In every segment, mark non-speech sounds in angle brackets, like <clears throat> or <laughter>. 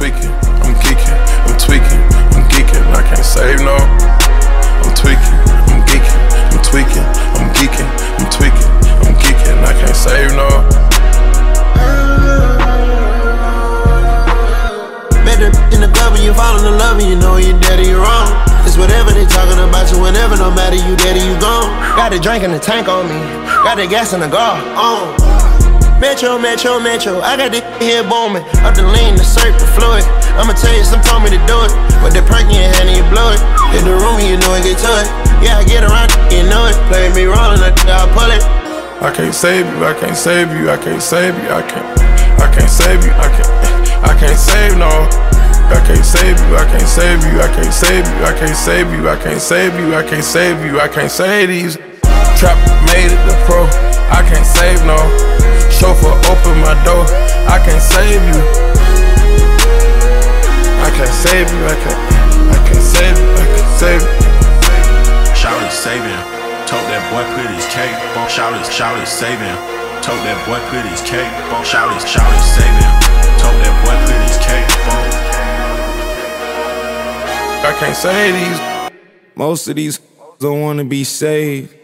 tweaking, I'm geeking, I'm tweaking, I'm geeking. I can't save no. I'm tweaking, I'm geeking, I'm tweaking, I'm geeking, I'm tweaking, I'm geeking. I can't save no. Better in the club and you fall in love and you know you're dead you're wrong. It's whatever they talking about you, whenever, no matter you dead you gone. Got a drink in the tank on me, got the gas in the car on. Metro, Metro, Metro, I got this here booming. Up the lean, the surf, the fluid. I'ma tell you, some told me to do it. But the perk in your hand and you blow it. In the room, you know it get to it. Yeah, I get around, you know it. Play me rolling, I'll pull it. I can't save you, I can't save you, I can't save you, I can't, I can't save you, I can't, I can't save no. I can't save you, I can't save you, I can't save you, I can't save you, I can't save you, I can't save you, I can't save these. Trap made it the pro, I can't save no. Chauffeur open my door, I can't save you. I can't save you, I can't, I can't save you, I can't save you. Shout it, saving. Told that boy put his cake. Shout it, shout it, saving. Told that boy put his cake. Shout it, shout it, saving. Told that boy put his cake. I can't say these. Most of these don't wanna be saved.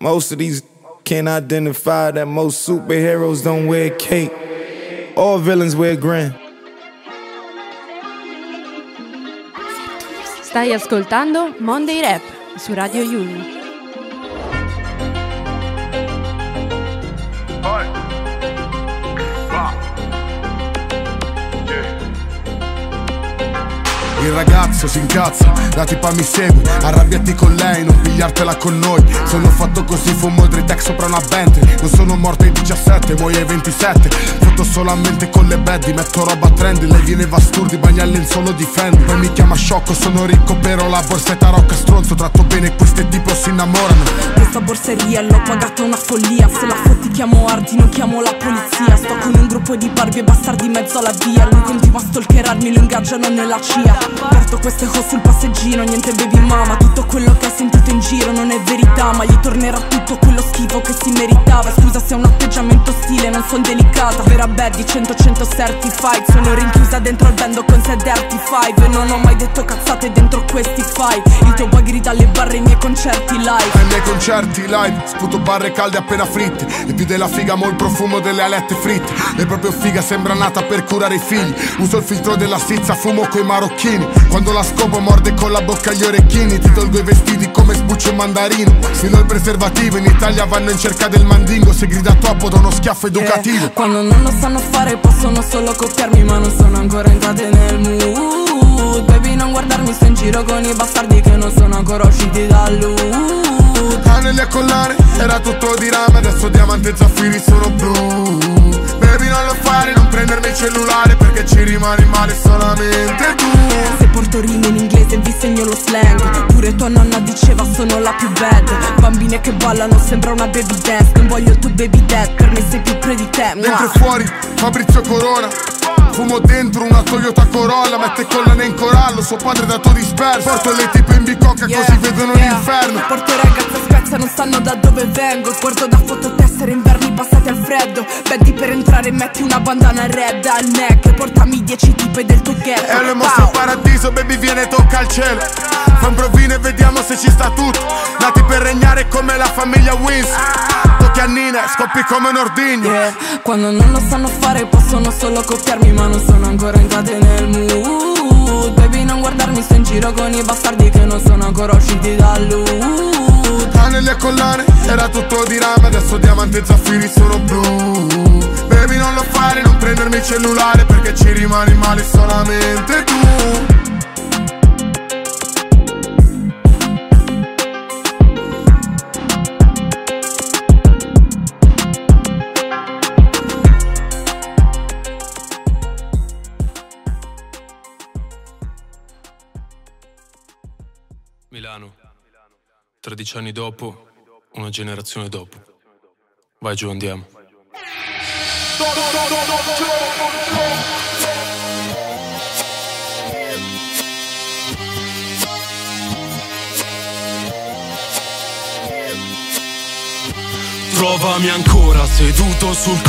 Most of these can't identify that most superheroes don't wear cape. All villains wear grin. Stai ascoltando Monday Rap su Radio Yulm. Il ragazzo si incazza, la tipa mi segue Arrabbiati con lei, non pigliartela con noi. Sono fatto così, fumo Dritec sopra una Bentley. Non sono morto ai 17, muoio ai 27 Foto solamente con le bad, metto roba trendy Lei viene vasturdi, bagna il solo difendi. Poi mi chiama sciocco, sono ricco però la borsa è tarocca stronzo. Tratto bene queste tipo si innamorano. Questa borseria l'ho pagata una follia. Se la fotti chiamo Ardi, non chiamo la polizia. Sto con un gruppo di barbi e bastardi in mezzo alla via. Lui continua a stalkerarmi, lo ingaggiano nella CIA Porto queste ho sul passeggino, niente baby mama Tutto quello che hai sentito in giro non è verità Ma gli tornerà tutto quello schifo che si meritava. Scusa se è un atteggiamento stile, non son delicata. Vera bad di 100-100 certified Sono rinchiusa dentro al bando con 6 dirty five. E non ho mai detto cazzate dentro questi file Il tuo boy grida alle barre ai miei concerti live. Ai miei concerti live, sputo barre calde appena fritte. E più della figa mo il profumo delle alette fritte. E proprio figa sembra nata per curare i figli. Uso il filtro della stizza, fumo coi marocchini quando la scopo morde con la bocca gli orecchini Ti tolgo i vestiti come sbuccio un mandarino. Sfilo il preservativo, in Italia vanno in cerca del mandingo. Se grida troppo do uno schiaffo educativo. Eh, Quando non lo sanno fare possono solo copiarmi Ma non sono ancora entrate nel mood. Baby non guardarmi sto in giro con i bastardi Che non sono ancora usciti dal loot. Anelli a collare, era tutto di rame Adesso diamante e zaffiri sono blu Non lo fare, non prendermi il cellulare Perché ci rimani male solamente tu. Se porto rime in inglese vi segno lo slang. Pure tua nonna diceva sono la più bad. Bambine che ballano sembra una baby dance. Non voglio il tuo baby dad, per me sei più pre di te Dentro e fuori, Fabrizio Corona Fumo dentro una Toyota Corolla Mette collane in corallo, suo padre è dato disperso. Porto le tipe in bicocca Yeah, così vedono yeah. l'inferno. Porto ragazze Spezia non sanno da dove vengo. Guardo da fototessere inverni passati al freddo. Vedi per entrare metti una bandana red al neck Portami 10 tipe del tuo ghetto. E le mostro il paradiso, baby viene tocca al cielo. Fa un provino e vediamo se ci sta tutto. Nati per regnare come la famiglia Wins. Tocchi a Nina, scoppi come un ordigno. Yeah, Quando non lo sanno fare possono solo copiarmi ma non sono ancora entrate nel mood. Baby non guardarmi sto in giro con i bastardi che non sono ancora usciti dal loot Anelli a collane, era tutto di rame Adesso diamante e zaffiri sono blu. Baby non lo fare, non prendermi il cellulare Perché ci rimani male solamente tu 13 anni dopo, una generazione dopo. Vai giù, andiamo. Trovami ancora seduto sul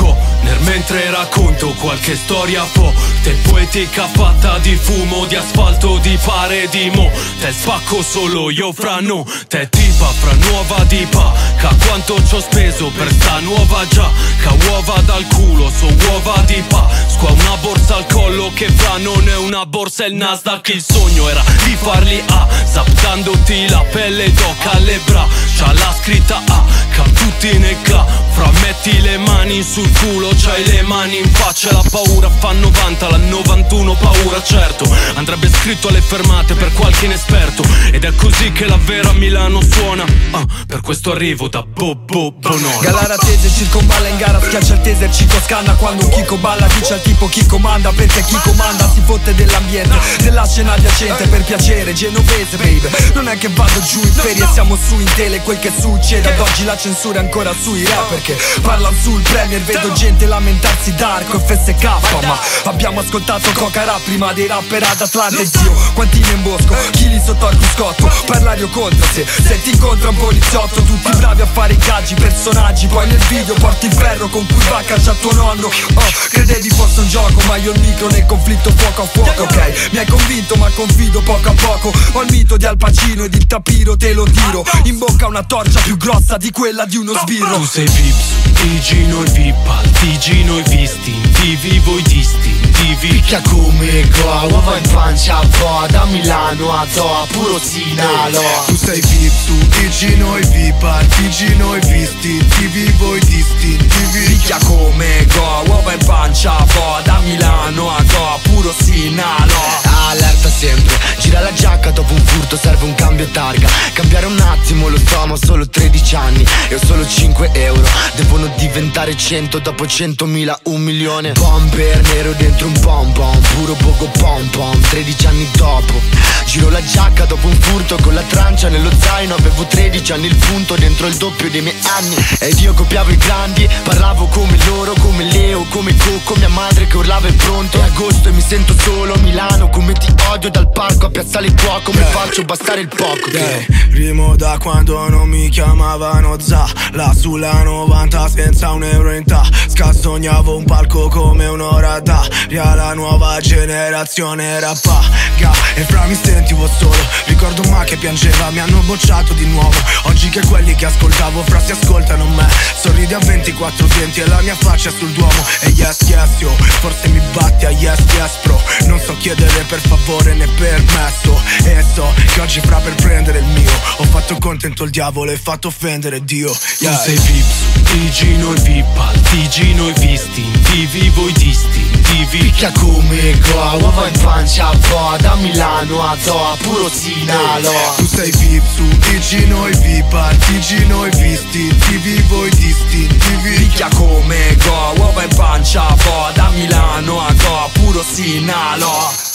Nel mentre racconto qualche storia forte Poetica fatta di fumo, di asfalto, di pare di mo Te spacco solo io fra no Te tipa fra nuova dipa. Ca quanto ci ho speso per sta nuova già Ca uova dal culo, so uova di pa. Squa una borsa al collo che fra non è una borsa è il Nasdaq. Il sogno era di farli A Zaptandoti la pelle d'oca alle braccia La scritta A Cap tutti nel cla Fra metti le mani sul culo C'hai le mani in faccia La paura fa 90 La 91 paura certo. Andrebbe scritto alle fermate per qualche inesperto. Ed è così che la vera Milano suona. Ah, Per questo arrivo da Bobo Bonora Galara tese circonvalla in gara Schiaccia il taser Cico scanna quando un Chico balla Dice al tipo chi comanda Perché chi comanda si fotte dell'ambiente Della scena adiacente Per piacere genovese baby Non è che vado giù in ferie Siamo su in tele Quel che succede ad oggi la censura è ancora sui rap Perché parlano sul premier Vedo gente lamentarsi d'arco e FSK Ma abbiamo ascoltato Coca Rap Prima dei rapper ad Atlante Zio. Quantini in bosco Chi li sotto al cruscotto Parlare o contro se Se ti incontra un poliziotto Tutti bravi a fare i gaggi Personaggi. Poi nel video porti il ferro Con cui va a caccia tuo nonno. Oh credevi fosse un gioco Ma io il micro nel conflitto fuoco a fuoco Ok? Mi hai convinto ma confido poco a poco. Ho il mito di Al Pacino ed il tapiro te lo tiro. In bocca una torcia più grossa di quella di uno sbirro. Tu sei Vips, Tigino e Vipal Tigino e Vistintivi voi distintivi Picchia come qua, uova in pancia po' Da Milano a Doha, puro Sinalo Tu sei VIP, tu dici noi VIP Artiggi noi visti, TV voi distintivi Picchia come go, uova in pancia po' Da Milano a Doha, puro Sinalo Allerta sempre, gira la giacca dopo un furto serve un cambio targa. Cambiare un attimo lo ho solo 13 anni E ho solo 5 euro. Devono diventare 100 dopo 100.000 un milione. Bomber nero dentro un pom pom Puro poco pom pom 13 anni dopo. Giro la giacca dopo un furto con la trancia nello zaino Avevo 13 anni il punto dentro il doppio dei miei anni. Ed io copiavo i grandi Parlavo come loro, come Leo, come Coco Mia madre che urlava è pronto. È agosto e mi sento solo Milano come ti odio dal parco a piazzale il cuoco Mi faccio bastare il poco Yeah, rimo da quando non mi chiamavano za Là sulla 90 senza un euro in ta Scastognavo un palco come un'ora d'aria La nuova generazione rappaga E fra mi sentivo solo. Ricordo ma che piangeva Mi hanno bocciato di nuovo. Oggi che quelli che ascoltavo fra si ascoltano me. Sorridi a 24 denti e la mia faccia sul duomo. E yes yes yo Forse mi batti a yes yes bro. Non so chiedere per favore né permesso E so che oggi fra per prendere il mio. Ho fatto contento il diavolo e fatto offendere Dio. Tu yeah. sei Vips, Tigino e Vipal Tigino e Vistintivi voi distintivi Picchia come qua, uova in pancia po' Da Milano a Doha, puro Sinalo Tu sei VIP su dici noi VIP Artiggi noi visti TV voi distintivi Picchia come go, uova in pancia po' Da Milano a Goa, puro Sinalo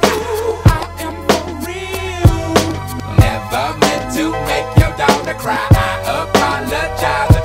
To make your daughter cry. I apologize.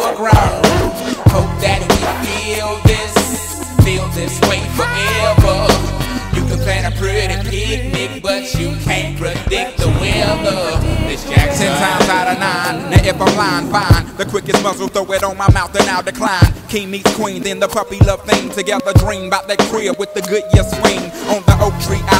foreground. Hope that we feel this, feel this way forever. You can plan a pretty picnic, but you can't predict the weather. This Jackson. Ten times out of nine. Now if I'm lying, fine. The quickest muzzle, throw it on my mouth and I'll decline. King meets queen, then the puppy love thing. Together dream about that crib with the Goodyear swing. On the oak tree, I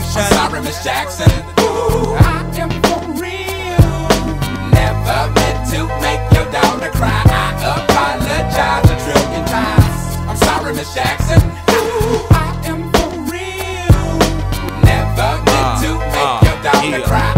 graduation. I'm sorry, Miss Jackson. Ooh, I am for real. Never meant to make your daughter cry. I apologize a trillion times. I'm sorry, Miss Jackson. Ooh, I am for real. Never meant uh, to make uh, your daughter cry.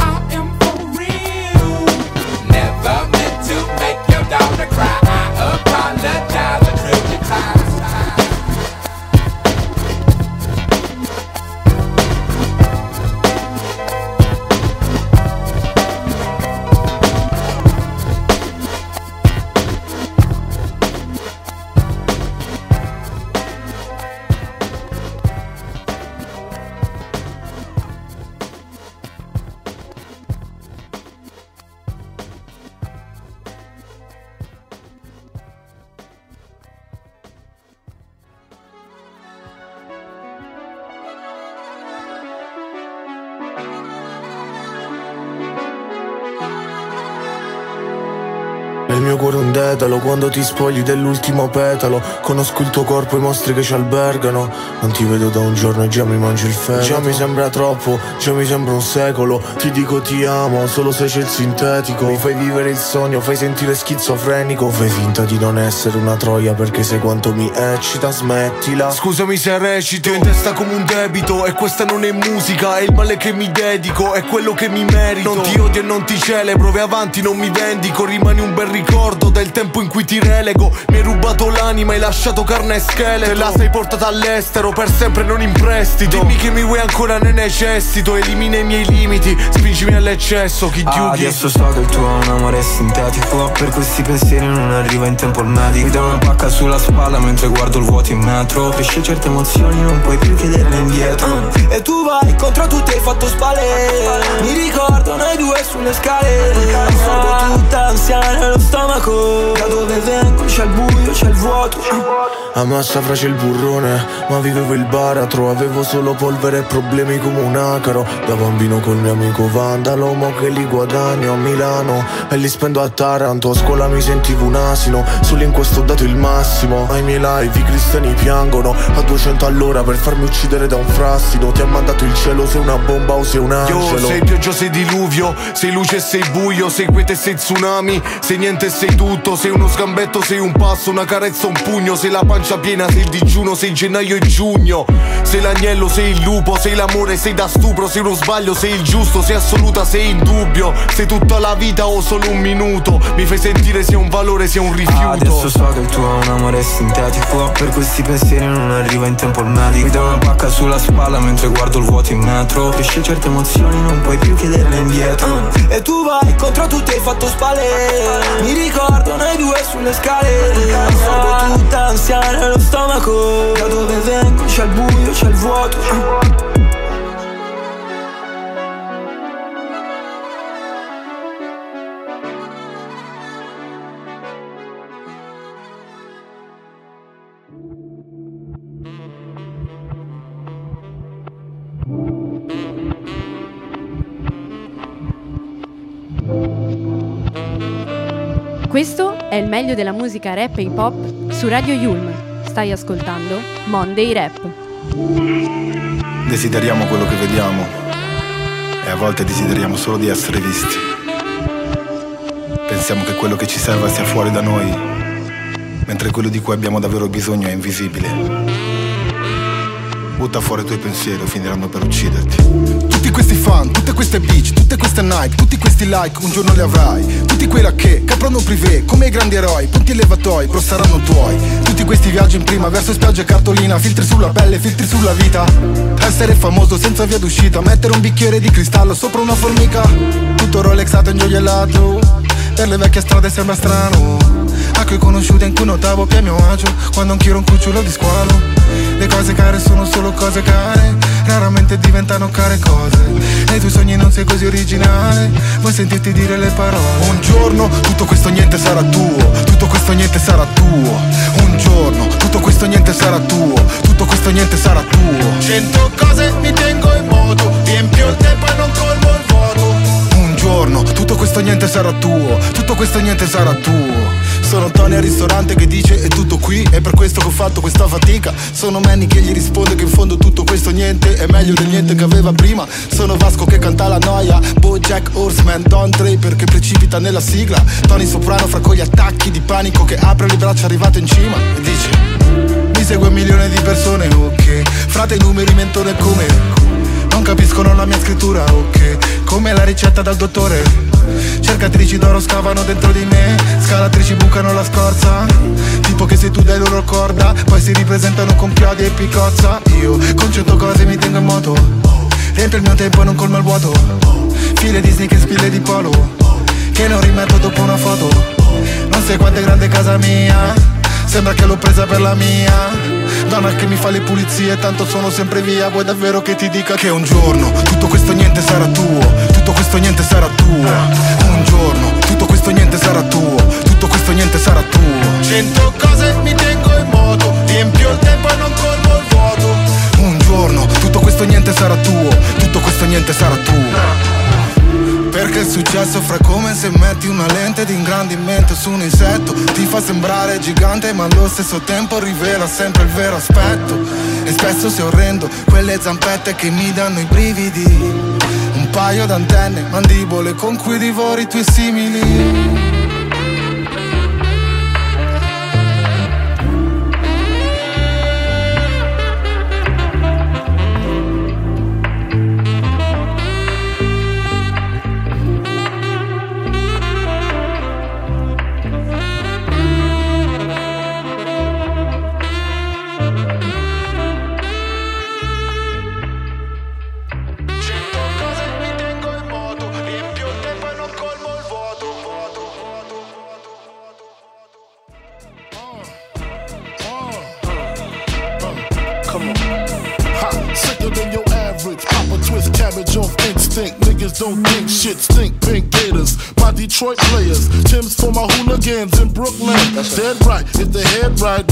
dedalo quando ti spogli dell'ultimo petalo. Conosco il tuo corpo, i mostri che ci albergano. Non ti vedo da un giorno e già mi mangi il fegato. Già mi sembra troppo, già mi sembra un secolo. Ti dico ti amo, solo se c'è il sintetico. Mi fai vivere il sogno, fai sentire schizofrenico. Fai finta di non essere una troia perché sai quanto mi eccita Smettila. Scusami se recito, Ti ho in testa come un debito E questa non è musica, è il male che mi dedico È quello che mi merito. Non ti odio e non ti celebro, vai avanti non mi vendico. Rimani un bel ricordo del tempo in cui ti relego. Mi hai rubato l'anima, hai lasciato carne e scheletro. Te la sei portata all'estero, per sempre non in prestito. Dimmi che mi vuoi ancora ne necessito. Elimina i miei limiti, spingimi all'eccesso. Chi Ah, adesso so che il tuo è un amore sintetico. Per questi pensieri non arriva in tempo il medico. Mi dà una pacca sulla spalla mentre guardo il vuoto in metro. Cresce certe emozioni non puoi più chiederle indietro. E tu vai contro tutti hai fatto spalle. Mi ricordo noi due sulle scale Assorbo tutta ansia nello stomaco. Da dove vengo c'è il buio, c'è il vuoto Ammazza fra c'è il burrone, ma vivevo il baratro Avevo solo polvere e problemi come un acaro. Da bambino col mio amico Vandalo, mo che li guadagno a Milano. E li spendo a Taranto, a scuola mi sentivo un asino. Solo in questo ho dato il massimo. Ai miei live i cristiani piangono. A 200 all'ora per farmi uccidere da un frassido. Ti ha mandato il cielo, sei una bomba o sei un angelo. Io sei pioggia, sei diluvio, sei luce e sei buio, sei quiete e sei tsunami, sei niente e sei tutto, sei uno scambetto, sei un passo, una carezza, un pugno, sei la pancia piena, sei il digiuno, sei gennaio e giugno, sei l'agnello, sei il lupo, sei l'amore, sei da stupro, sei uno sbaglio, sei il giusto, sei assoluta, sei in dubbio, sei tutta la vita o solo un minuto, mi fai sentire sia un valore sia un rifiuto. Ah, Adesso so che il tuo è un amore sintetico. Per questi pensieri non arriva in tempo il medico. Mi dà una pacca sulla spalla mentre guardo il vuoto in metro. Cresce certe emozioni non puoi più chiederle indietro. E tu vai contro tutti hai fatto spalle. Mi ricordo noi due sulle scale. Assorbo tutta ansia male allo stomaco. Da dove vengo? C'è il buio, c'è il vuoto. Questo è il meglio della musica rap e hip hop su Radio Yulm. Stai ascoltando Monday Rap. Desideriamo quello che vediamo e a volte desideriamo solo di essere visti. Pensiamo che quello che ci serva sia fuori da noi, mentre quello di cui abbiamo davvero bisogno è invisibile. Butta fuori i tuoi pensieri o finiranno per ucciderti. Tutti questi fan, tutte queste bitch, tutte queste Nike, tutti questi like, un giorno li avrai. Tutti quei che caprono privé, come i grandi eroi, punti elevatoi, però saranno tuoi. Tutti questi viaggi in prima, verso spiagge e cartolina, filtri sulla pelle, filtri sulla vita. Essere famoso senza via d'uscita, mettere un bicchiere di cristallo sopra una formica. Tutto rolexato e ingioiellato, per le vecchie strade sembra strano. A cui conosciute in cui notavo che a mio agio, quando anch'io ero un cucciolo di squalo. Le cose care sono solo cose care Raramente diventano care cose. Nei tuoi sogni non sei così originale Vuoi sentirti dire le parole. Un giorno tutto questo niente sarà tuo Tutto questo niente sarà tuo. Un giorno tutto questo niente sarà tuo Tutto questo niente sarà tuo. Cento cose mi tengo in moto Riempio il tempo e non colmo il vuoto. Un giorno tutto questo niente sarà tuo Tutto questo niente sarà tuo sono Tony al ristorante che dice è tutto qui È per questo che ho fatto questa fatica. Sono Manny che gli risponde che in fondo tutto questo niente È meglio del niente che aveva prima. Sono Vasco che canta la noia Bojack Horseman, Don Draper che precipita nella sigla. Tony Soprano fra con attacchi di panico Che apre le braccia arrivato in cima E dice Mi segue un milione di persone, ok. Frate i numeri mentone come? Non capiscono la mia scrittura, ok. Come la ricetta dal dottore Cercatrici d'oro scavano dentro di me Scalatrici bucano la scorza. Tipo che se tu dai loro corda Poi si ripresentano con chiodi e picozza. Io con cento cose mi tengo in moto. Riempio il mio tempo e non colmo il vuoto. File Disney che spille di polo Che non rimetto dopo una foto. Non sai quanto è grande casa mia Sembra che l'ho presa per la mia. Donna che mi fa le pulizie, tanto sono sempre via. Vuoi davvero che ti dica che un giorno Tutto questo niente sarà tuo questo niente sarà tuo. Un giorno Tutto questo niente sarà tuo. Tutto questo niente sarà tuo. Cento cose mi tengo in moto Riempio il tempo e non colmo il vuoto. Un giorno Tutto questo niente sarà tuo. Tutto questo niente sarà tuo. Perché è successo fra come se metti una lente di ingrandimento su un insetto Ti fa sembrare gigante ma allo stesso tempo rivela sempre il vero aspetto. E spesso sei orrendo quelle zampette che mi danno i brividi paio d'antenne, mandibole con cui divori i tuoi simili right. Hit the head right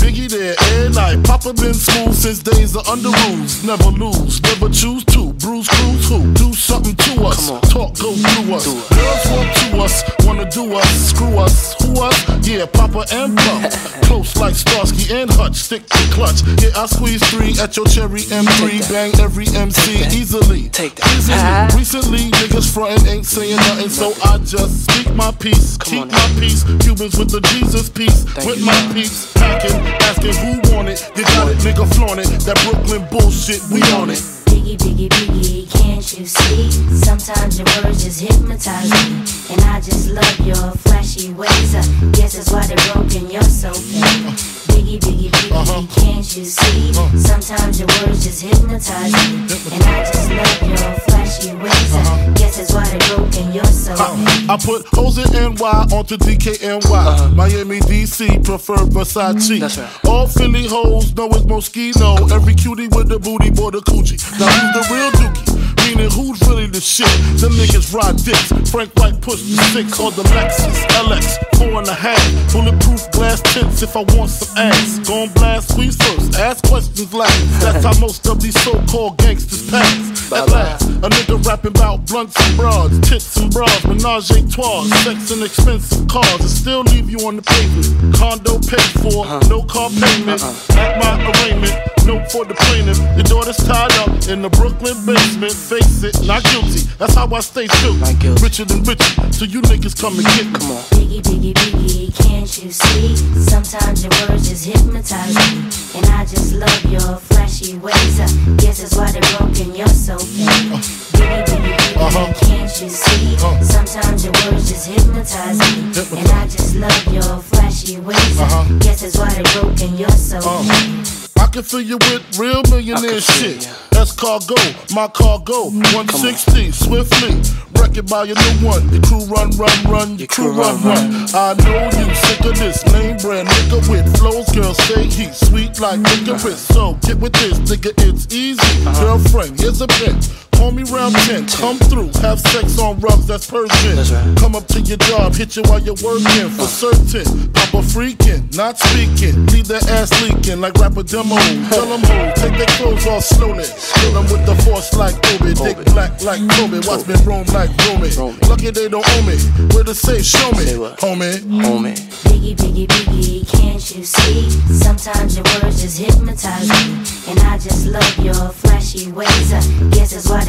Papa been school since days of under rules. Never lose, never choose to. Bruise, cruise, who? Do something to us. Talk, go through us. Girls want to us, wanna do us, screw us. Who us? Yeah, Papa and Pump. <laughs> Close like Starsky and Hutch, stick to clutch. Yeah, I squeeze three at your cherry M3. Bang every MC easily. Take that. Easily. Recently, niggas frontin' ain't saying nothing, so I just speak my peace, keep my peace. Cubans with the Jesus peace, with my peace. Packing, asking who want it. They got it, nigga flaunt it. That Brooklyn bullshit, we on it. Biggie, biggie, biggie, can't you see? Sometimes your words just hypnotize me. And I just love your flashy ways. I guess that's why they're broken, you're so fake. Biggie, biggie, biggie, uh-huh. can't you see? Uh-huh. Sometimes your words just hypnotize me. And I just love your flashy ways. Uh-huh. Guess that's why they're broken, you're so uh, I put O's and NY onto DKNY. Uh-huh. Miami, DC, prefer Versace. That's right. All Philly hoes know it's Moschino. Every cutie with the booty, boy, the coochie. Now who's the real dookie? Meaning who's really the shit? Them niggas ride dicks. Frank White push the six on the Lexus LX, four and a half. Bulletproof glass tips if I want some ass. Gon' blast squeeze first, ask questions last. That's how most of these so-called gangsters pass. At last, A nigga rapping about blunts and broads, tits and bras, menage a trois, sex and expensive cars, and still leave you on the pavement. Condo paid for, uh-huh. no car payment. At my arraignment, note for the plaintiff. Your daughter's tied up in the Brooklyn basement. Face it, not guilty. That's how I stay true. Richer than richer, so you niggas come and get me. Come on. Biggie, biggie, biggie, can't you see? Sometimes your words just hypnotize me. And I just love your flashy ways. I guess that's why they're broken, you're so fake. Uh, biggie, biggie, biggie, uh-huh. can't you see? Uh-huh. Sometimes your words just hypnotize me. And I just love your flashy ways. I uh-huh. guess that's why they're broken, you're so fake. Uh, I can fill you with real millionaire shit. That's cargo, my cargo. 160, swiftly. Wreck it by your new one. Your crew run, run, run. Your crew run, run. I know you sick of this name brand nigga with flows. Girl, say he sweet like licorice. So get with this, nigga, it's easy. Girlfriend, here's a bitch. Call me round 10, come through, have sex on rugs, that's Persian. Come up to your job, hit you while you're working, for certain. Papa freaking, not speaking, leave their ass leaking like rapper demo. Tell them who, take their clothes off slowly. Kill them with the force like Obi, dick black like Kobe, watch me roam like Romy. Lucky they don't own me, where to say, show me, homie. Homie. Biggie, biggie, biggie, can't you see? Sometimes your words just hypnotize me. And I just love your flashy ways. I guess that's why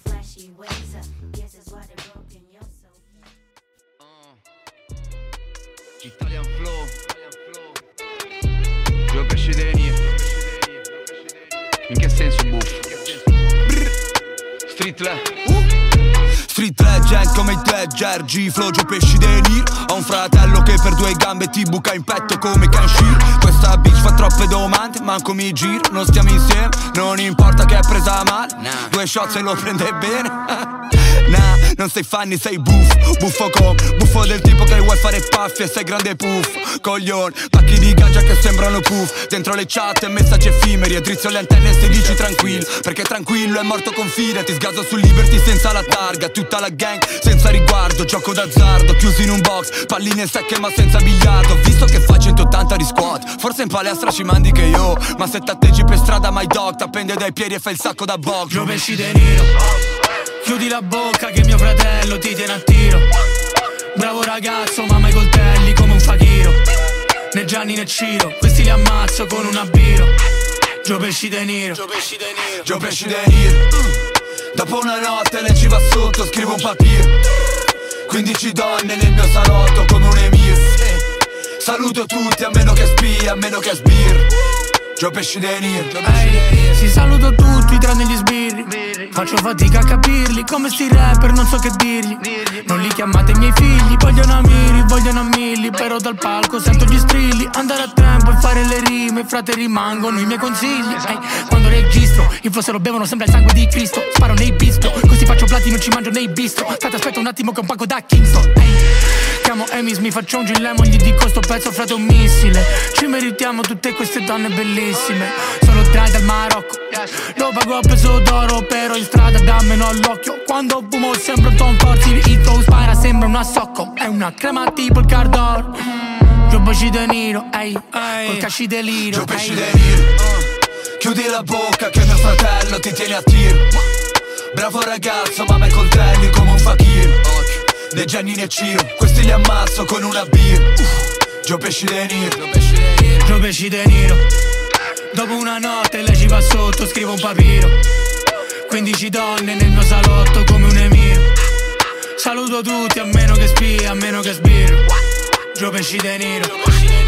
Street le Street legend come i te, Gergi, Flogio pesci dei Nir Ho un fratello che per due gambe ti buca in petto come Kenshir Questa bitch fa troppe domande, manco mi giro Non stiamo insieme, non importa che è presa male Due shot se lo prende bene <laughs> non sei fanni, sei buffo Buffo com, buffo del tipo che vuoi fare paffi e sei grande puff Coglion, pacchi di gaggia che sembrano puff Dentro le chat e messaggi effimeri E drizzo le antenne e se dici tranquillo Perché tranquillo è morto con fide Ti sgaso su Liberty senza la targa Tutta la gang senza riguardo Gioco d'azzardo, chiuso in un box Palline secche ma senza biliardo Visto che fai 180 di squat Forse in palestra ci mandi che io Ma se t'atteggi per strada my dog T'appende dai piedi e fai il sacco da box. Gio pesci de nero Chiudi la bocca che mio fratello ti tiene a tiro. Bravo ragazzo, mamma i coltelli come un fakiro Né Gianni né Ciro, questi li ammazzo con un abbiro. Gio pesci de nero Gio pesci de nero nero Dopo una notte lei ci va sotto, scrivo un papiro. 15 donne nel mio salotto come un emir. Saluto tutti a meno che spia, a meno che sbir Gio pesci de nero Ehi, si saluto tutti tranne gli sbirri. Faccio fatica a capirli Come sti rapper non so che dirgli. Non li chiamate i miei figli Vogliono amiri, vogliono a milli Però dal palco sento gli strilli. Andare a tempo e fare le rime Frate rimangono i miei consigli. Ehi, Quando registro Il flow se lo bevono sembra il sangue di Cristo. Sparo nei bistro Così faccio platino ci mangio nei bistro. Frate aspetta un attimo che un pago da Kingston. Ehi, Chiamo Emis, mi faccio un gilemo Gli dico sto pezzo frate un missile. Ci meritiamo tutte queste donne bellissime. Sono dry dal Marocco. Lo pago a peso d'oro Però in strada dammelo all'occhio. Quando fumo sembra un Tom Ford Il flow spara sembra una socco È una crema tipo il cardor Gio baci de nero, ehi Col casci deliro Gio pesci de nero Chiudi la bocca che mio fratello ti tiene a tiro. Bravo ragazzo, mamma i coltelli come un fakir Né Gianni né Ciro, questi li ammazzo con una beer Gio pesci de nero Gio pesci de nero Dopo una notte lei ci va sotto, scrivo un papiro. 15 donne nel mio salotto come un emir Saluto tutti a meno che spia, a meno che sbirro. Gio pesci de nero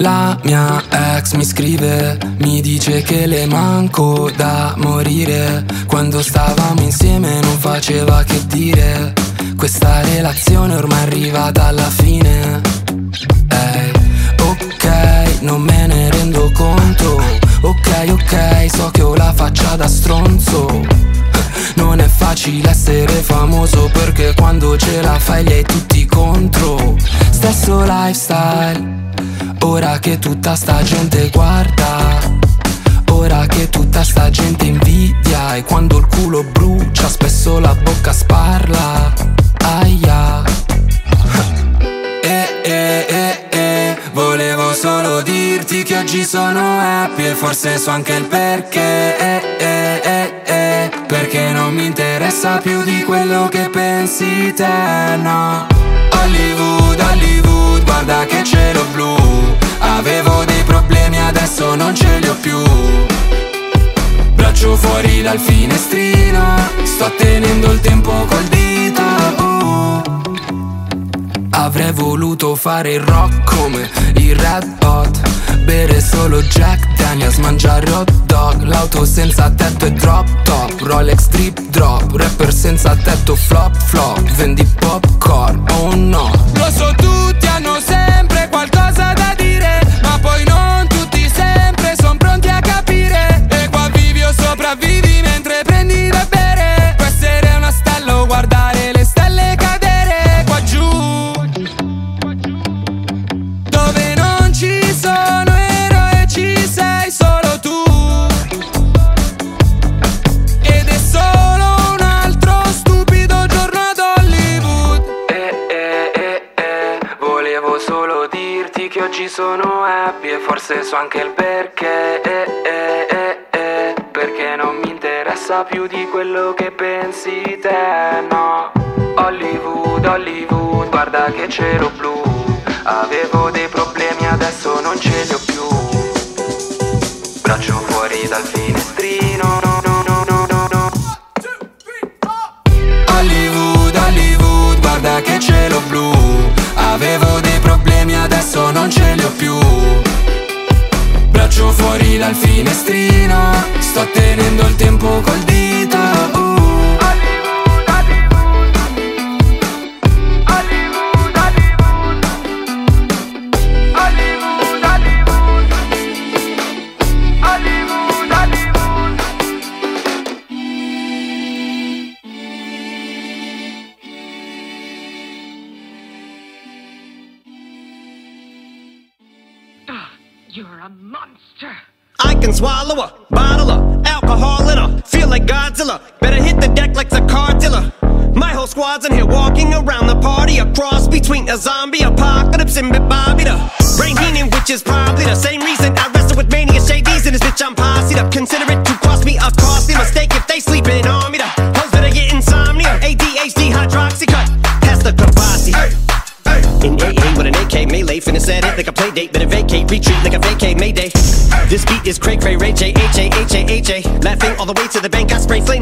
La mia ex mi scrive, mi dice che le manco da morire. Quando stavamo insieme non faceva che dire. Questa relazione ormai è arrivata alla fine. Ehi, ok, non me ne rendo conto. Ok, ok, so che ho la faccia da stronzo. Non è facile essere famoso perché quando ce la fai hai tutti contro. Stesso lifestyle Ora che tutta sta gente guarda. Ora che tutta sta gente invidia E quando il culo brucia spesso la bocca sparla. Aia. Eh eh eh eh Volevo solo dirti che oggi sono happy E forse so anche il perché. Eh eh eh eh Perché non mi interessa più di quello che pensi te no Hollywood, Hollywood, guarda che cielo blu. Avevo dei problemi, adesso non ce li ho più. Braccio fuori dal finestrino Sto tenendo il tempo col dito. Uh. Avrei voluto fare il rock come i Red Hot Bere solo Jack Daniels, mangiare hot dog L'auto senza tetto e drop top Rolex drip drop Rapper senza tetto flop flop Vendi popcorn, oh no. Lo so tutti hanno sempre happy E forse so anche il perché eh eh eh eh Perché non mi interessa più di quello che pensi te no Hollywood, Hollywood, guarda che cielo blu Avevo dei problemi adesso non ce li ho più Braccio fuori dal finestrino no, no, no, no, no, no. Hollywood, Hollywood, guarda che cielo dal finestrino. Sto tenendo il tempo col dito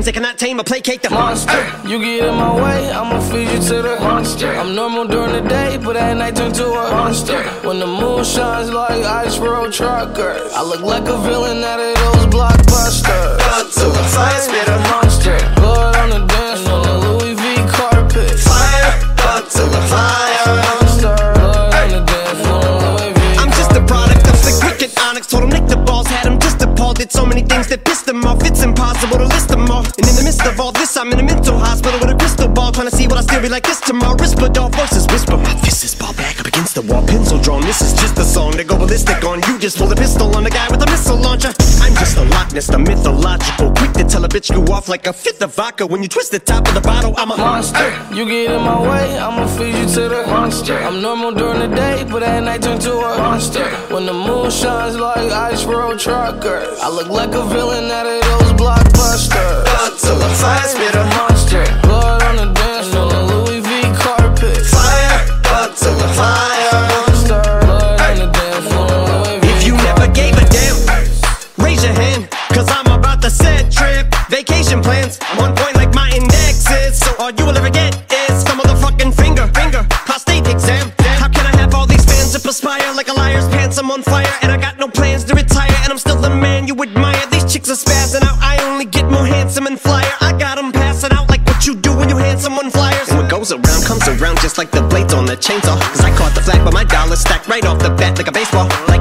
they cannot tame or placate the monster. You get in my way, I'ma feed you to the monster. I'm normal during the day, but at night turn to a monster. When the moon shines like ice road truckers, I look like a villain out of those blockbusters. Up to the fire, spit a monster. Blood on the dance floor, the Louis V carpet. Fire, up to the fire. I'm just a product of the cricket onyx. Told him Nick the balls had him just appalled. Did so many things that pissed him off. It's impossible to list them. And in the midst of all this, I'm in a mental hospital with a crystal ball. Trying to see what I still be like this tomorrow. Risperdal voices whisper. My fist is ball back up against the wall. Pencil drawn. This is just a song to go ballistic on. You just pull a pistol on the guy with a missile launcher. I'm just a Loch Ness, the mythological. Quick to tell a bitch you off like a fifth of vodka. When you twist the top of the bottle, I'm a monster. You get in my way, I'ma feed you to the monster. I'm normal during the day, but at night turn to a monster. When the moon shines like ice road truckers, I look like a villain out of those blockbusters. To the fire, spit a monster. Blood on the dance floor, the Louis V carpet. Fire, to the fire. plans. I'm on point like my indexes. So all you will ever get is some motherfucking finger, finger, prostate exam. How can I have all these fans that perspire like a liar's pants? I'm on fire and I got no plans to retire. And I'm still the man you admire. These chicks are spazzing out. I only get more handsome and flyer. I got them passing out like what you do when you hand someone flyers. And what goes around comes around just like the blades on the chainsaw. Cause I caught the flag, but my dollar stacked right off the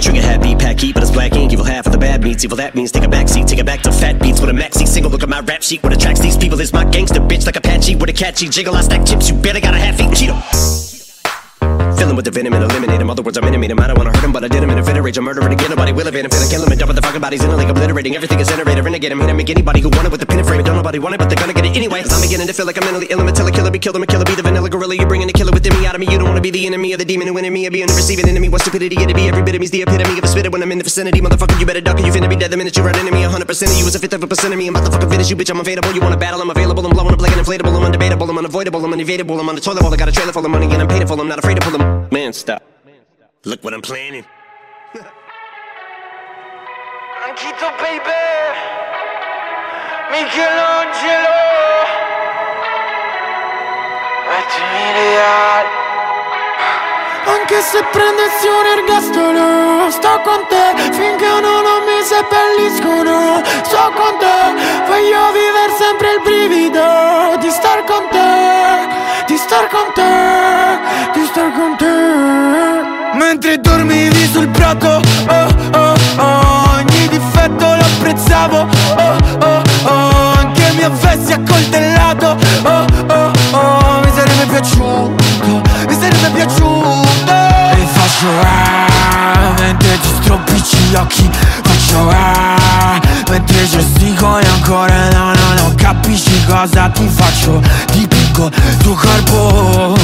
Trigger happy, pack but it's black ink. Evil half of the bad meats. Evil that means take a back seat, take it back to fat beats with a maxi single. Look at my rap sheet. What attracts these people is my gangster bitch like Apache with a catchy jiggle. I stack chips, you better got a half eat Cheeto. Filling with the venom and eliminate him. Other words, I'm intimate him. I don't wanna hurt him, but I did him in a fit of rage. I'm murdering again. Nobody will evade him. Finna kill him and dump the fucking bodies in a lake, obliterating everything is generated. Renegade him. Hit him, make anybody who want it with the pin and frame. Don't nobody want it, but they're gonna get it anyway. I'm beginning to feel like I'm mentally ill. I'm a killer be killed. I'm a killer, be the vanilla gorilla. You're bringing the killer within me out of me. You don't wanna be the enemy of the demon who me. Or being the receiving enemy. What stupidity it'd be. Every bit of me's the epitome of a spitter when I'm in the vicinity. Motherfucker, you better duck or you finna be dead the minute you run into me. 100% of you is a fifth of a percent of me. I'm about to fucking finish you, bitch. I'm available. You wanna battle? I'm available. I'm blowing up like an inflatable. I'm undebatable. I'm unavoidable. I'm unevadable. I'm on the toilet bowl. I got a trailer full of money and I'm paid for. I'm not afraid to pull them. Man, stop. Look what I'm planning. Anchito baby. Michelangelo Mettimi real Anche se prendessi un ergastolo Sto con te finché non mi seppelliscono. Sto con te Voglio vivere sempre il brivido Di star con te Di star con te Star con te. Mentre dormivi sul prato Oh oh oh Ogni difetto lo apprezzavo. Oh oh oh Anche mi avessi accoltellato. Oh oh oh Mi sarebbe piaciuto Mi sarebbe piaciuto. E faccio ah Mentre ti stropicci gli occhi Faccio ah Mentre gestico e ancora no no no. Capisci cosa ti faccio? Dipingo tuo corpo.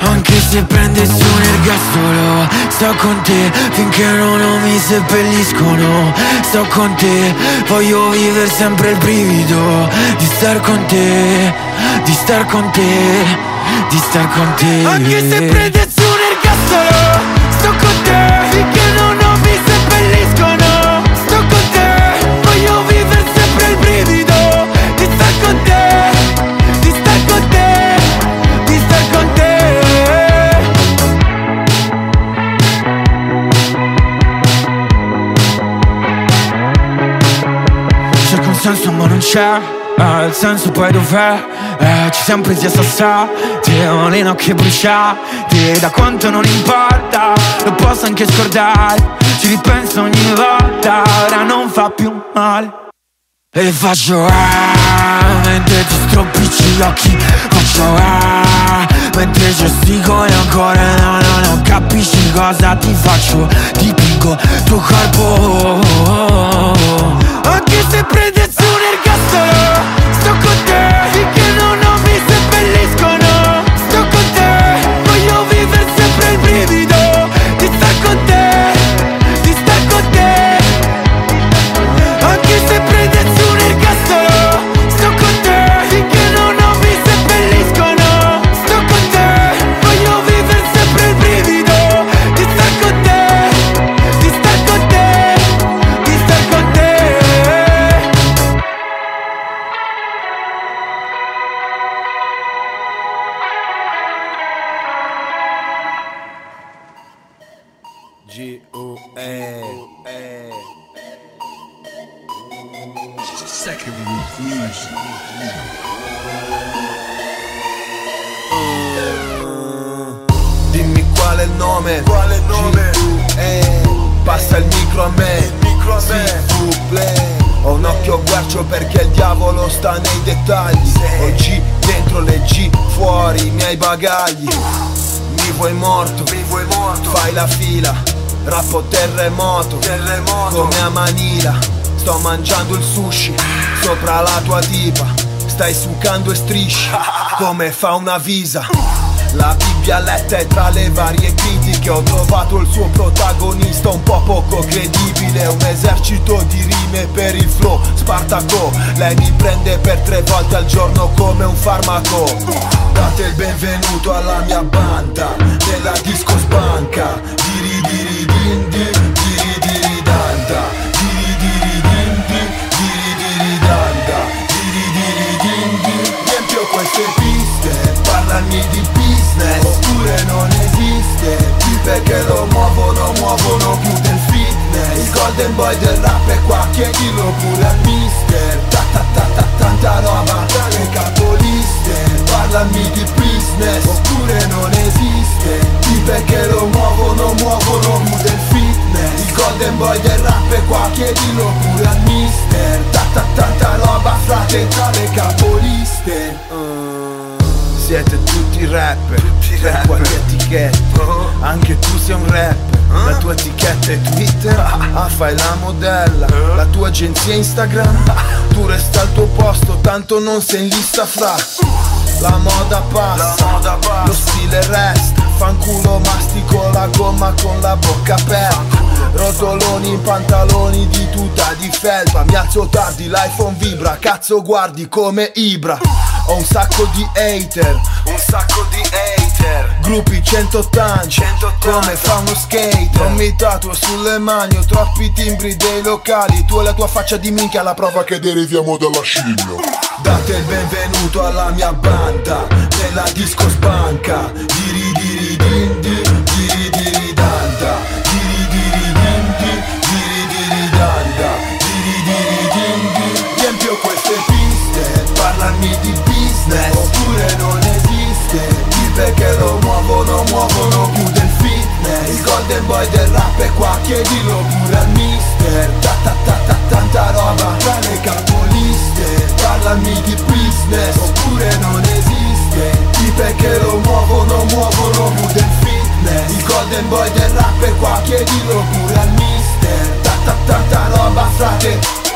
Anche se prendessi un ergastolo Sto con te finché non mi seppelliscono. Sto con te Voglio vivere sempre il brivido Di star con te Di star con te Di star con te. Anche se prendessi c'è eh, Il senso poi dov'è? Eh, ci siamo presi a Ho le nocche bruciate Da quanto non importa Lo posso anche scordare Ci ripenso ogni volta Ora non fa più male e faccio ah, mentre ti stropicci gli occhi Faccio ah, mentre gestico e ancora no, no, no Capisci cosa ti faccio Dipingo tuo corpo Anche se prendessi Second inclusion. Dimmi qual è il nome. Qual è il nome? Passa il micro a me. Il micro a me. Ho un occhio guercio perché il diavolo sta nei dettagli. G dentro le G fuori i miei bagagli. Mi vuoi morto? Mi vuoi morto? Fai la fila. Rappo terremoto. Terremoto. Come a Manila Sto mangiando il sushi Sopra la tua tipa Stai succando e strisci Come fa una visa. La Bibbia letta è tra le varie critiche. Che ho trovato il suo protagonista un po' poco credibile. Un esercito di rime per il flow Spartaco. Lei mi prende per tre volte al giorno come un farmaco. Date il benvenuto alla mia banda Nella disco sbanca Diri diri din Parlami di business Oppure non esiste. Tipe che lo muovono Muovono più del fitness. Il golden boy del rap è qua Chiedilo pure al mister. Ta ta ta ta Tanta roba dalle capoliste. Parlami di business Oppure non esiste. Tipe che lo muovono Muovono più del fitness. Il golden boy del rap è qua Chiedilo pure al mister. Ta ta tanta roba frate tra le capoliste siete tutti rapper, per quali etichette? Anche tu sei un rapper, la tua etichetta è Twitter? Ah, fai la modella, la tua agenzia Instagram? Tu resta al tuo posto, tanto non sei in lista fra. La moda passa, lo stile resta Fanculo mastico la gomma con la bocca aperta. Rotoloni in pantaloni di tuta di felpa. Mi alzo tardi, l'iPhone vibra, cazzo guardi come Ibra. Ho un sacco di hater, un sacco di hater. Gruppi 180, 180. come fa uno skater. Non mi tatuo sulle mani, ho troppi timbri dei locali. Tu e la tua faccia di minchia, la prova che deriviamo dalla scimmia. Date il benvenuto alla mia banda Nella disco sbanca Diri Diri diri danda Diri diri din Diri diri danda Diri diri din din Riempio queste piste Parlami di business Oppure non esiste Tipe che lo muovono Muovono più del fitness Il golden boy del rap è qua Chiedilo pure al mister Ta ta ta ta Tanta roba tra le Parlami di business Oppure non esiste Tipe che lo muovono Muovono più del fitness. Il golden boy del rap è qua Chiedilo pure al mister. Ta ta tanta roba frate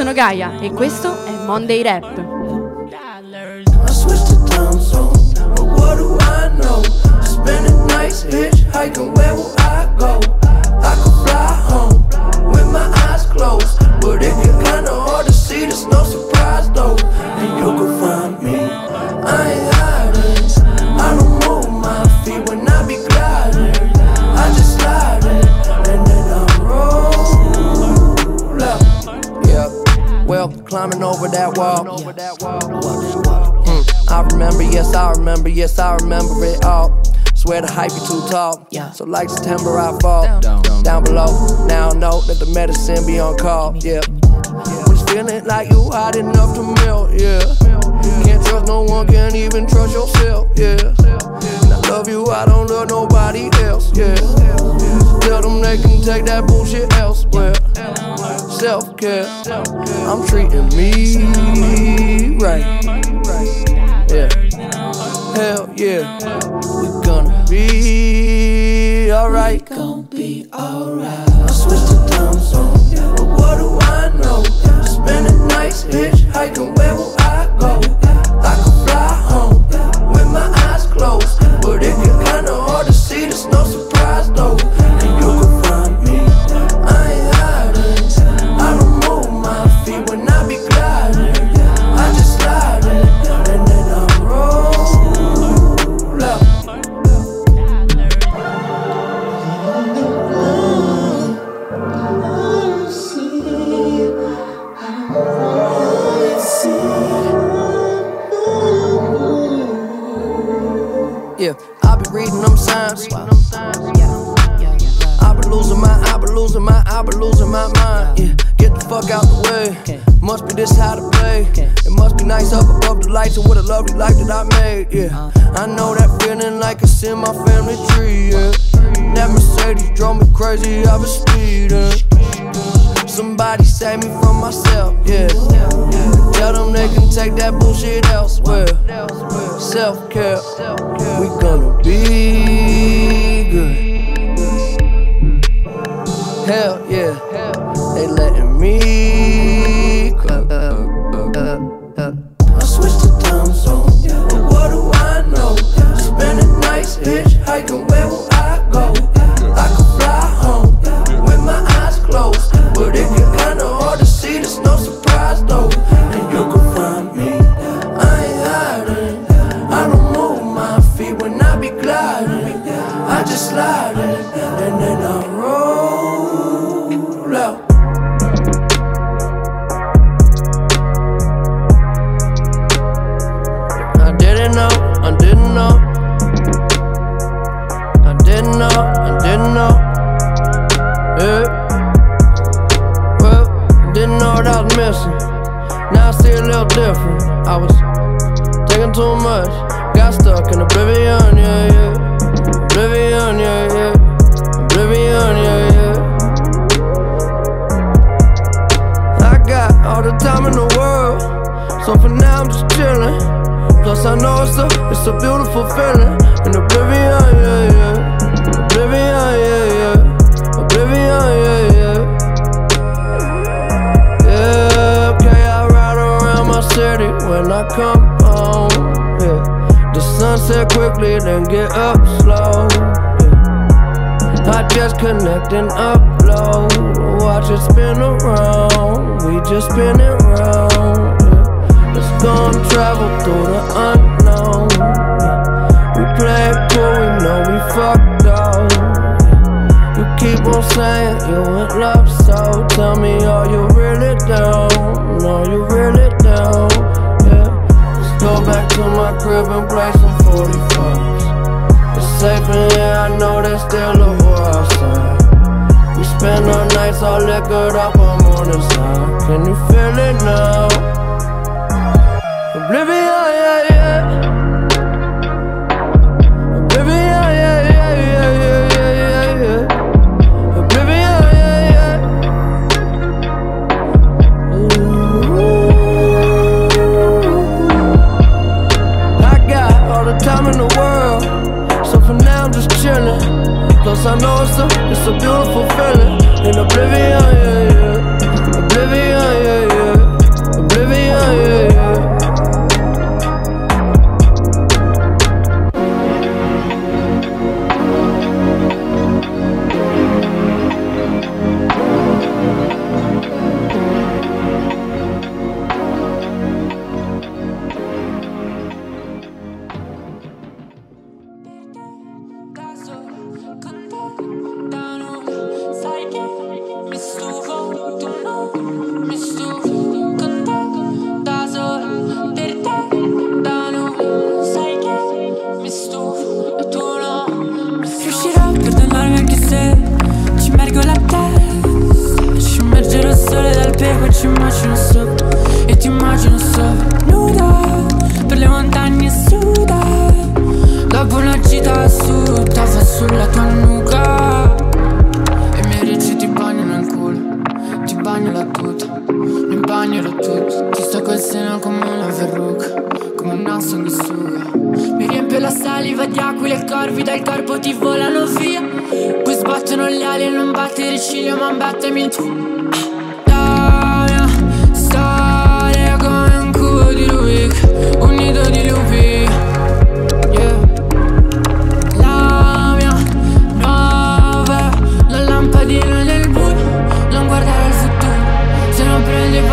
sono Gaia e questo è Monday Rap. I that wall. Mm, I remember, yes, I remember, yes, I remember it all. Swear the hype be too tall. So like September, I fall down, below. Now I know that the medicine be on call. Yeah. Was feeling like you hot enough to melt. Yeah. Can't trust no one, can't even trust yourself. Yeah. And I love you, I don't love nobody else. Yeah. Tell them they can take that bullshit elsewhere. Self care, I'm treating me right. Yeah. Hell yeah. We gonna be alright. Gonna be alright. I switched to time zone, but what do I know? Spending nights hitchhiking, where didn't know. I didn't know, I didn't know. Yeah. Well, didn't know what I was missing. Now I see a little different. I was thinking too much. Got stuck in oblivion, yeah, yeah. Oblivion, yeah, yeah. Oblivion, yeah, yeah. I got all the time in the world. So for now I'm just chillin' Cause I know it's a, it's a beautiful feeling. In oblivion, yeah, yeah Oblivion, yeah, yeah Oblivion, oh, yeah, yeah Yeah, okay, I ride around my city When I come home, yeah. The sunset quickly, then get up slow, yeah. I just connect and upload Watch it spin around. We just spin it round was gonna travel through the unknown We play it cool, we know we fucked up You keep on saying you in love, so tell me are you really down? Are you really down? Yeah. Let's go back to my crib and play some 45s It's safe in here, I know there's still a war outside We spend our nights all liquored up, I'm on the side Can you feel it now? oblivion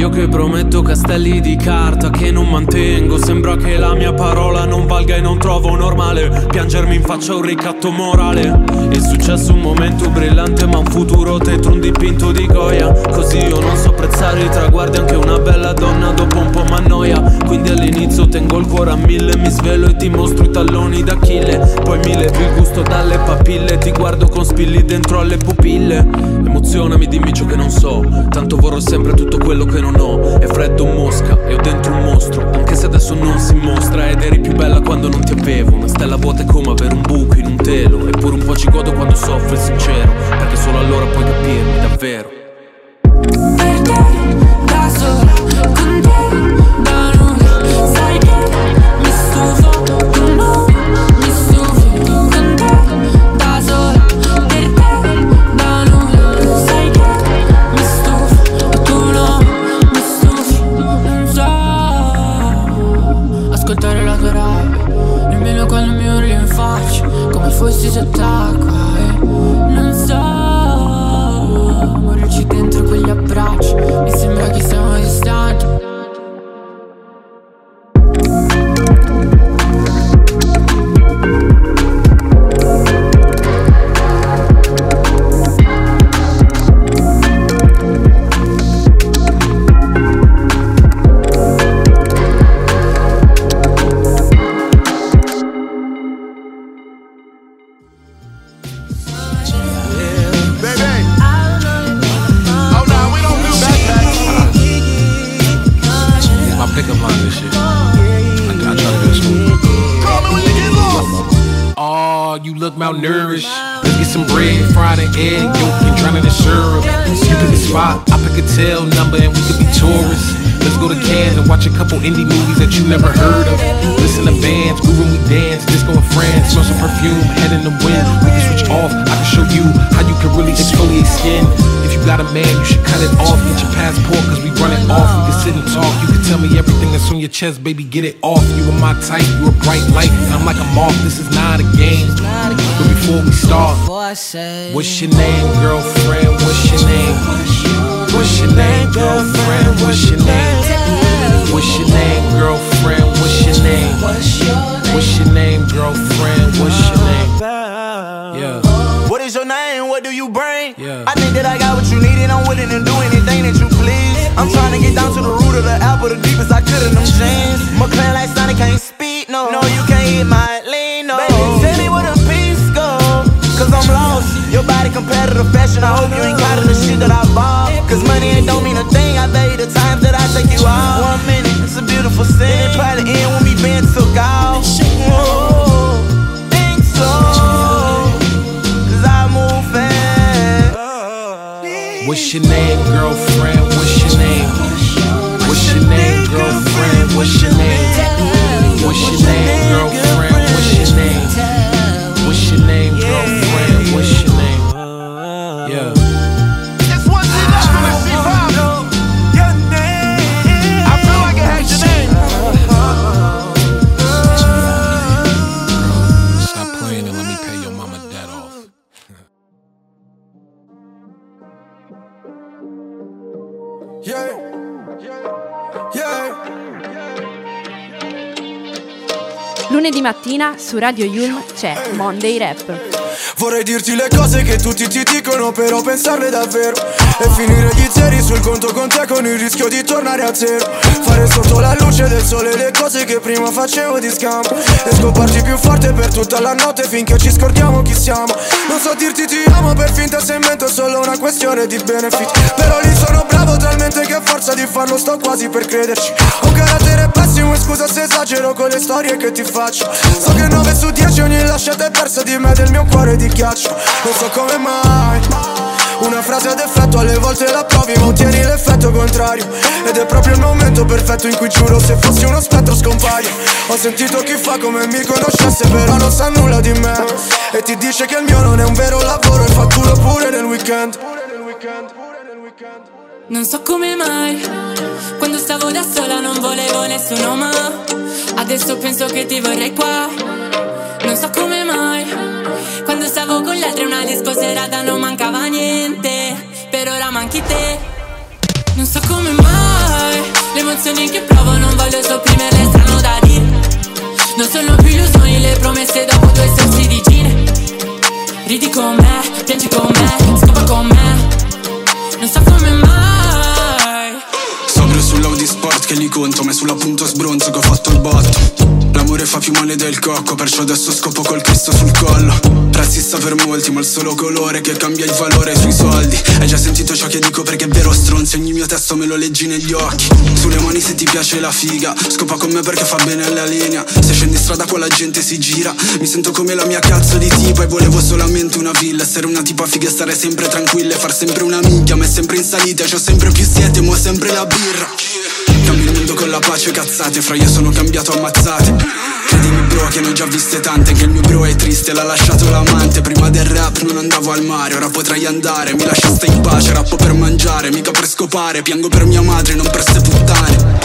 Io che prometto castelli di carta che non mantengo. Sembra che la mia parola non valga e non trovo normale. Piangermi in faccia un ricatto morale. È successo un momento brillante ma un futuro tetro un dipinto di Goya. Così io non so apprezzare i traguardi Anche una bella donna dopo un po' m'annoia. Quindi all'inizio tengo il cuore a mille Mi svelo e ti mostro i talloni d'Achille. Poi mi levi il gusto dalle papille Ti guardo con spilli dentro alle pupille. Emozionami, dimmi ciò che non so Tanto vorrò sempre tutto quello che non ho È freddo mosca e ho dentro un mostro Anche se adesso non si mostra Ed eri più bella quando non ti avevo. Una stella vuota è come avere un buco in un telo Eppure un po' ci godo quando soffro, è sincero Perché solo allora puoi capirmi davvero chest, baby, get it off. You are my type, you a bright light, and I'm like a moth. This is not a game. But before we start, what's your name, girlfriend? What's your name? What's your name, girlfriend? What's your name? What's your name, girlfriend? What's your name? What's your name, girlfriend? What's your name? Yeah. What is your name? What do you bring? I think that I got what you need and I'm willing to do anything that you please. I'm trying to get down to the root of the apple, the deepest I could in them jeans. McLaren like Sonic can't speak, no. No, you can't hit my lean, no. Baby, tell me where the peace go. Cause I'm lost. Your body competitive fashion. I hope you ain't caught in the shit that I bought. Cause money ain't don't mean a thing. Su Radio Yulm c'è Monday Rap. Vorrei dirti le cose che tutti ti dicono però pensarle davvero E finire gli zeri sul conto con te con il rischio di tornare a zero. Fare sotto la luce del sole le cose che prima facevo di scampo E scoparti più forte per tutta la notte finché ci scordiamo chi siamo. Non so dirti ti amo per finta se invento è solo una questione di benefit. Però lì sono bravo talmente che a forza di farlo sto quasi per crederci. Ho carattere pessimo e scusa se esagero con le storie che ti faccio. So che 9 su 10 ogni lasciata è persa di me del mio cuore di ghiaccio. Non so come mai Una frase ad effetto alle volte la provi ma ottieni l'effetto contrario. Ed è proprio il momento perfetto in cui giuro se fossi uno spettro scompaio. Ho sentito chi fa come mi conoscesse però non sa nulla di me. E ti dice che il mio non è un vero lavoro e fa culo pure nel weekend. Non so come mai, quando stavo da sola non volevo nessuno ma adesso penso che ti vorrei qua. Non so come mai, quando stavo con le altre una disco serata non mancava niente, per ora manchi te. Non so come mai Le emozioni che provo non voglio sopprimerle strano da dire. Non sono più illusioni le promesse dopo due sorsi di gine Ridi con me, piangi con me, scopa con me. Non so come mai. Sobrio sull'Audi Sport che gli conto Ma è sull'appunto sbronzo che ho fatto il botto L'amore fa più male del cocco Perciò adesso scopo col Cristo sul collo. Razzista per molti ma il solo colore che cambia il valore sui soldi. Hai già sentito ciò che dico perché è vero stronzi Ogni mio testo me lo leggi negli occhi. Sulle mani se ti piace la figa Scopa con me perché fa bene la linea. Se scendi in strada qua la gente si gira. Mi sento come la mia cazzo di tipa E volevo solamente una villa. Essere una tipa figa e stare sempre tranquilla E far sempre una minchia ma è sempre in salita C'ho sempre più siete mo' sempre la birra Mondo con la pace cazzate. Fra io sono cambiato ammazzate. Credimi bro che ne ho già viste tante Che il mio bro è triste l'ha lasciato l'amante. Prima del rap non andavo al mare Ora potrei andare. Mi lasciaste in pace Rappo per mangiare Mica per scopare. Piango per mia madre Non per ste puttane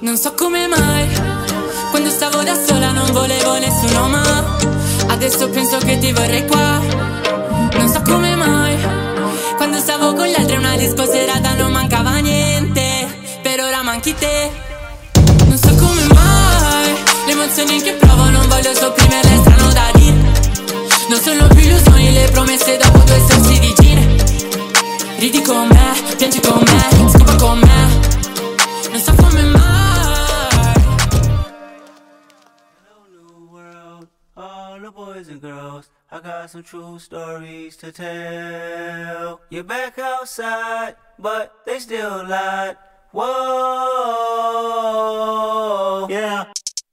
Non so come mai Quando stavo da sola non volevo nessuno ma Adesso penso che ti vorrei qua. Non so come mai Quando stavo con gli altri una disco serata non mancava emozioni che provo non voglio sopprimerle strano da dire Non sono più illusioni le promesse dopo due sorsi di gine Ridi con me, piangi con me, scopa con me Non so come mai all the boys and girls. I got some true stories to tell. You're back outside, but they still lied. Whoa, yeah.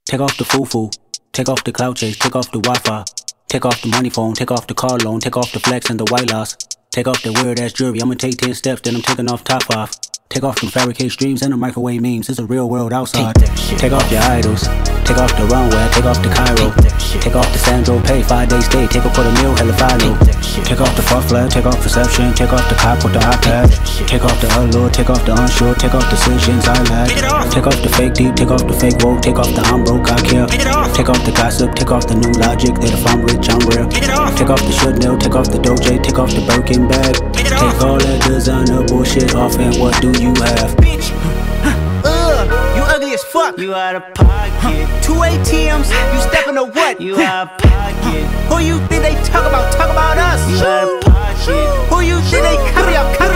Take off the foo-foo, take off the cloud chase, take off the Wi-Fi, take off the money phone, take off the car loan, take off the flex and the white loss, take off the weird ass jewelry. I'ma take ten steps, then I'm taking off top five. Take off them fabricate streams and the microwave memes. It's a real world outside. Take off your idols. Take off the runway. Take off the Cairo. Take off the Sandro Pay. Five day stay. Take a quarter meal. Hella follow. Take off the fuck flag. Take off perception. Take off the cop with the iPad. Take off the allure. Take off the unsure. Take off decisions I lack. Take off the fake deep. Take off the fake woke. Take off the I'm broke. I care. Take off the gossip. Take off the new logic. That if I'm rich, I'm real. Take off the should know. Take off the doje. Take off the Birkin bag. Take all that designer bullshit off. And what do you have? Ugh, you ugly as fuck. You out of pocket. Two ATMs, you stepping to what? You out of pocket. Who you think they talk about? Talk about us. You out of pocket. Who you think they carry up? Carry up us.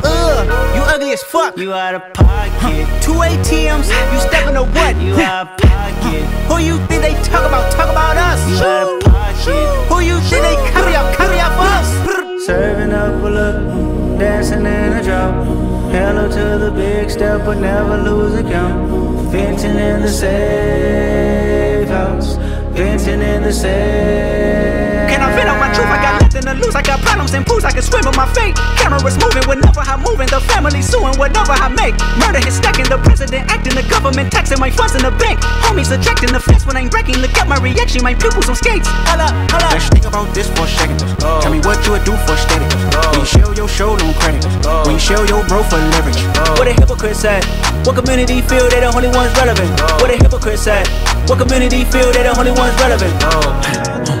Ugh, you ugly as fuck. You out of pocket. Two ATMs, you stepping to what? You out of pocket. Who you think they talk about? Talk about us. You out of pocket. Who you think they carry up? Carry up us. Serving up a look, dancing in a drop. Hello to the big step, but never lose a count. Venting in the safe house. Venting in the safe. Can I vent on my truth? I got nothing to lose. I got problems and pools. I can swim with my fate. Cameras moving whenever I'm moving. The family suing whatever I make. Murder is stacking. The president acting. The government taxing my funds in the bank. Homies ejecting the fence when I'm breaking. Look at my reaction. My pupils on skates. Holla, holla. Let's think about this for a second. Oh. Tell me what you would do for status. Oh. When you show your show, no credit. Oh. When you show your bro for leverage. What a hypocrite said. What community feel they the only ones relevant? What a hypocrite said. What community feel they the only ones relevant? <clears throat>